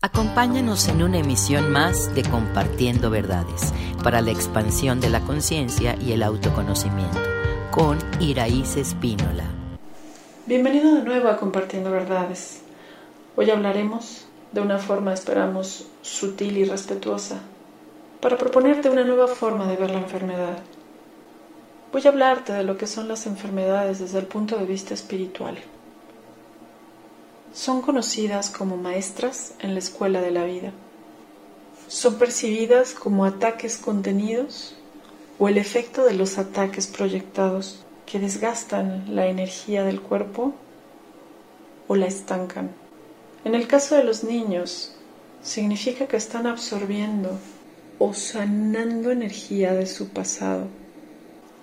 Acompáñanos en una emisión más de Compartiendo Verdades para la expansión de la conciencia y el autoconocimiento con Iraíz Espínola. Bienvenido de nuevo a Compartiendo Verdades. Hoy hablaremos de una forma, esperamos, sutil y respetuosa para proponerte una nueva forma de ver la enfermedad. Voy a hablarte de lo que son las enfermedades desde el punto de vista espiritual son conocidas como maestras en la escuela de la vida. Son percibidas como ataques contenidos o el efecto de los ataques proyectados que desgastan la energía del cuerpo o la estancan. En el caso de los niños, significa que están absorbiendo o sanando energía de su pasado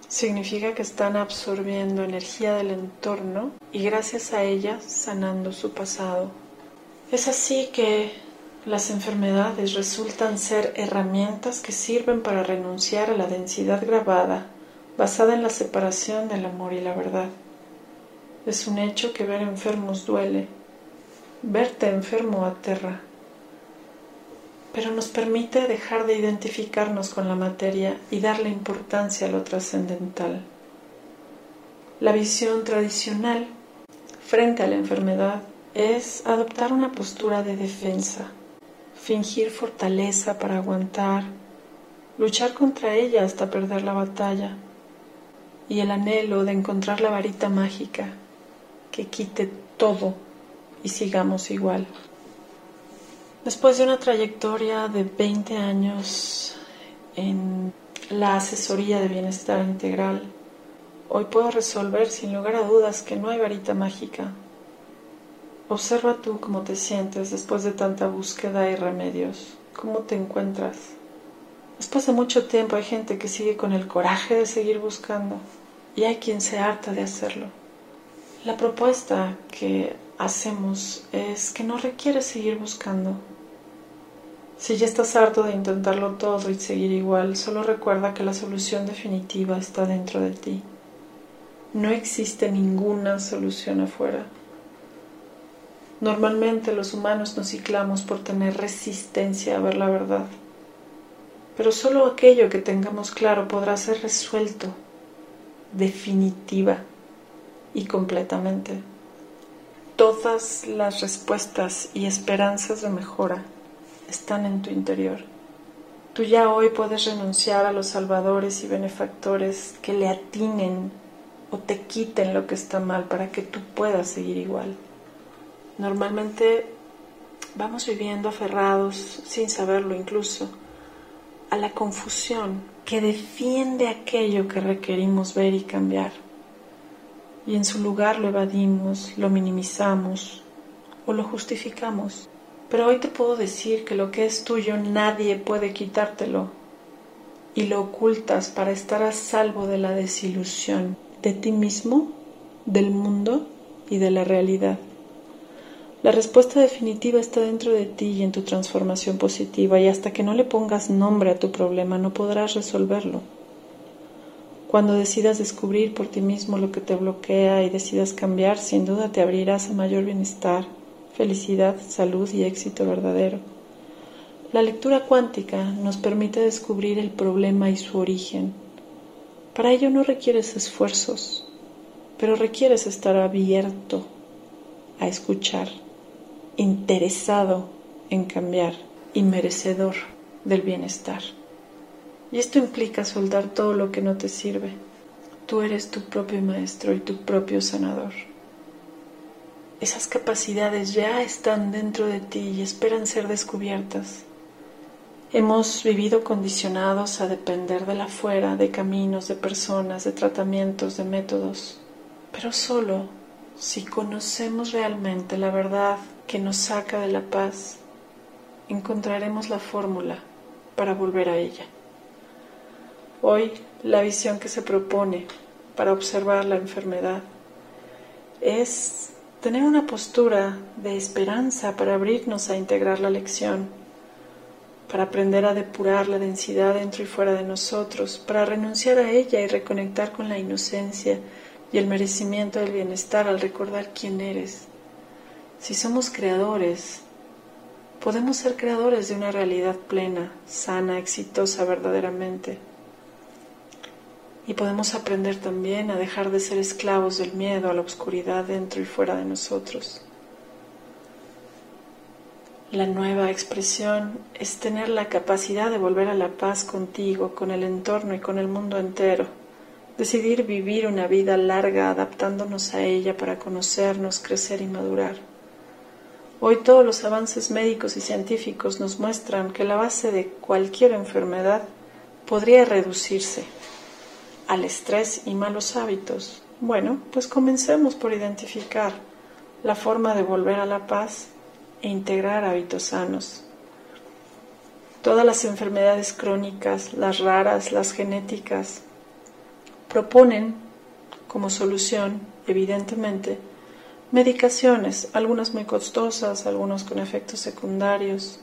significa que están absorbiendo energía del entorno y gracias a ella sanando su pasado. Es así que las enfermedades resultan ser herramientas que sirven para renunciar a la densidad grabada basada en la separación del amor y la verdad. Es un hecho que ver enfermos duele. Verte enfermo aterra pero nos permite dejar de identificarnos con la materia y darle importancia a lo trascendental. La visión tradicional frente a la enfermedad es adoptar una postura de defensa, fingir fortaleza para aguantar, luchar contra ella hasta perder la batalla y el anhelo de encontrar la varita mágica que quite todo y sigamos igual. Después de una trayectoria de 20 años en la asesoría de bienestar integral, hoy puedo resolver sin lugar a dudas que no hay varita mágica. Observa tú cómo te sientes después de tanta búsqueda y remedios, cómo te encuentras. Después de mucho tiempo hay gente que sigue con el coraje de seguir buscando y hay quien se harta de hacerlo. La propuesta que hacemos es que no requiere seguir buscando, si ya estás harto de intentarlo todo y seguir igual, solo recuerda que la solución definitiva está dentro de ti. No existe ninguna solución afuera. Normalmente los humanos nos ciclamos por tener resistencia a ver la verdad, pero solo aquello que tengamos claro podrá ser resuelto definitiva y completamente. Todas las respuestas y esperanzas de mejora están en tu interior. Tú ya hoy puedes renunciar a los salvadores y benefactores que le atinen o te quiten lo que está mal para que tú puedas seguir igual. Normalmente vamos viviendo aferrados, sin saberlo incluso, a la confusión que defiende aquello que requerimos ver y cambiar. Y en su lugar lo evadimos, lo minimizamos o lo justificamos. Pero hoy te puedo decir que lo que es tuyo nadie puede quitártelo y lo ocultas para estar a salvo de la desilusión de ti mismo, del mundo y de la realidad. La respuesta definitiva está dentro de ti y en tu transformación positiva y hasta que no le pongas nombre a tu problema no podrás resolverlo. Cuando decidas descubrir por ti mismo lo que te bloquea y decidas cambiar, sin duda te abrirás a mayor bienestar, felicidad, salud y éxito verdadero. La lectura cuántica nos permite descubrir el problema y su origen. Para ello no requieres esfuerzos, pero requieres estar abierto a escuchar, interesado en cambiar y merecedor del bienestar. Y esto implica soltar todo lo que no te sirve. Tú eres tu propio maestro y tu propio sanador. Esas capacidades ya están dentro de ti y esperan ser descubiertas. Hemos vivido condicionados a depender de la fuera, de caminos, de personas, de tratamientos, de métodos, pero solo si conocemos realmente la verdad que nos saca de la paz, encontraremos la fórmula para volver a ella. Hoy la visión que se propone para observar la enfermedad es tener una postura de esperanza para abrirnos a integrar la lección, para aprender a depurar la densidad dentro y fuera de nosotros, para renunciar a ella y reconectar con la inocencia y el merecimiento del bienestar al recordar quién eres. Si somos creadores, podemos ser creadores de una realidad plena, sana, exitosa verdaderamente. Y podemos aprender también a dejar de ser esclavos del miedo a la oscuridad dentro y fuera de nosotros. La nueva expresión es tener la capacidad de volver a la paz contigo, con el entorno y con el mundo entero. Decidir vivir una vida larga adaptándonos a ella para conocernos, crecer y madurar. Hoy todos los avances médicos y científicos nos muestran que la base de cualquier enfermedad podría reducirse al estrés y malos hábitos. Bueno, pues comencemos por identificar la forma de volver a la paz e integrar hábitos sanos. Todas las enfermedades crónicas, las raras, las genéticas, proponen como solución, evidentemente, Medicaciones, algunas muy costosas, algunos con efectos secundarios,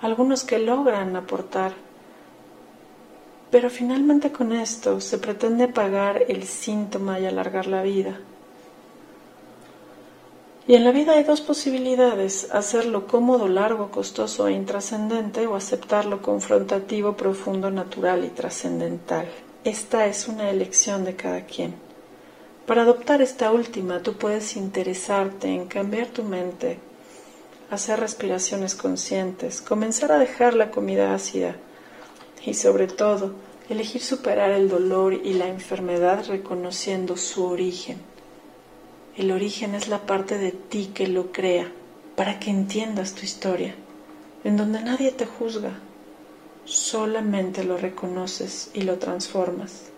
algunos que logran aportar. Pero finalmente con esto se pretende pagar el síntoma y alargar la vida. Y en la vida hay dos posibilidades, hacerlo cómodo, largo, costoso e intrascendente o aceptarlo confrontativo, profundo, natural y trascendental. Esta es una elección de cada quien. Para adoptar esta última, tú puedes interesarte en cambiar tu mente, hacer respiraciones conscientes, comenzar a dejar la comida ácida y sobre todo elegir superar el dolor y la enfermedad reconociendo su origen. El origen es la parte de ti que lo crea para que entiendas tu historia, en donde nadie te juzga, solamente lo reconoces y lo transformas.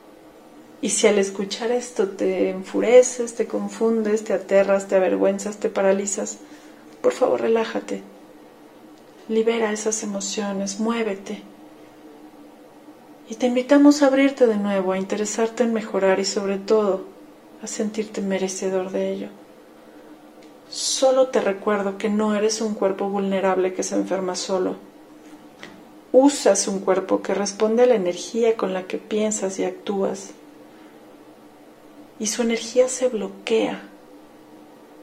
Y si al escuchar esto te enfureces, te confundes, te aterras, te avergüenzas, te paralizas, por favor relájate. Libera esas emociones, muévete. Y te invitamos a abrirte de nuevo, a interesarte en mejorar y sobre todo a sentirte merecedor de ello. Solo te recuerdo que no eres un cuerpo vulnerable que se enferma solo. Usas un cuerpo que responde a la energía con la que piensas y actúas y su energía se bloquea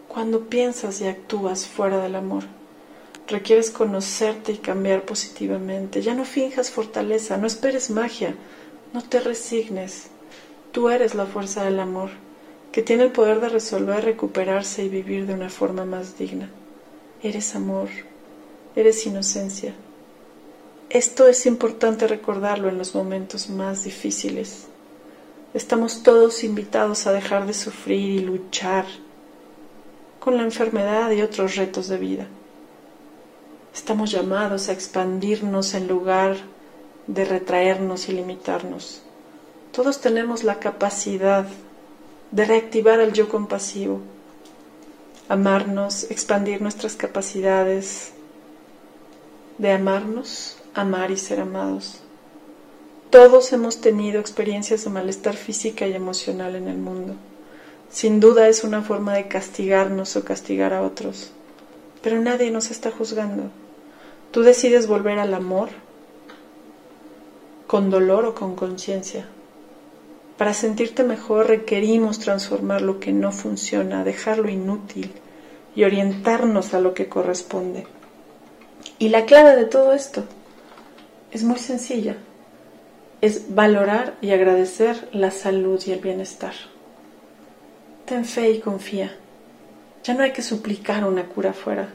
cuando piensas y actúas fuera del amor. Requieres conocerte y cambiar positivamente. Ya no finjas fortaleza, no esperes magia, no te resignes. Tú eres la fuerza del amor, que tiene el poder de resolver, recuperarse y vivir de una forma más digna. Eres amor, eres inocencia. Esto es importante recordarlo en los momentos más difíciles. Estamos todos invitados a dejar de sufrir y luchar con la enfermedad y otros retos de vida. Estamos llamados a expandirnos en lugar de retraernos y limitarnos. Todos tenemos la capacidad de reactivar el yo compasivo, amarnos, expandir nuestras capacidades de amarnos, amar y ser amados. Todos hemos tenido experiencias de malestar física y emocional en el mundo. Sin duda es una forma de castigarnos o castigar a otros, pero nadie nos está juzgando. Tú decides volver al amor, con dolor o con conciencia. Para sentirte mejor requerimos transformar lo que no funciona, dejarlo inútil y orientarnos a lo que corresponde. Y la clave de todo esto es muy sencilla es valorar y agradecer la salud y el bienestar. Ten fe y confía. Ya no hay que suplicar una cura afuera,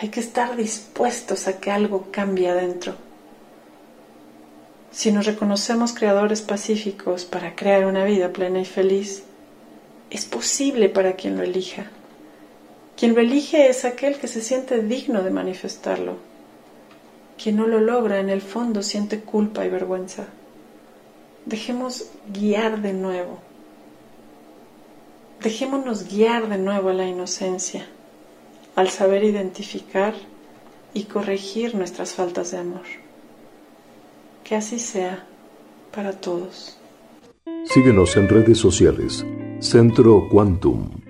hay que estar dispuestos a que algo cambie adentro. Si nos reconocemos creadores pacíficos para crear una vida plena y feliz, es posible para quien lo elija. Quien lo elige es aquel que se siente digno de manifestarlo. Quien no lo logra en el fondo siente culpa y vergüenza. Dejemos guiar de nuevo. Dejémonos guiar de nuevo a la inocencia, al saber identificar y corregir nuestras faltas de amor. Que así sea para todos. Síguenos en redes sociales. Centro Quantum.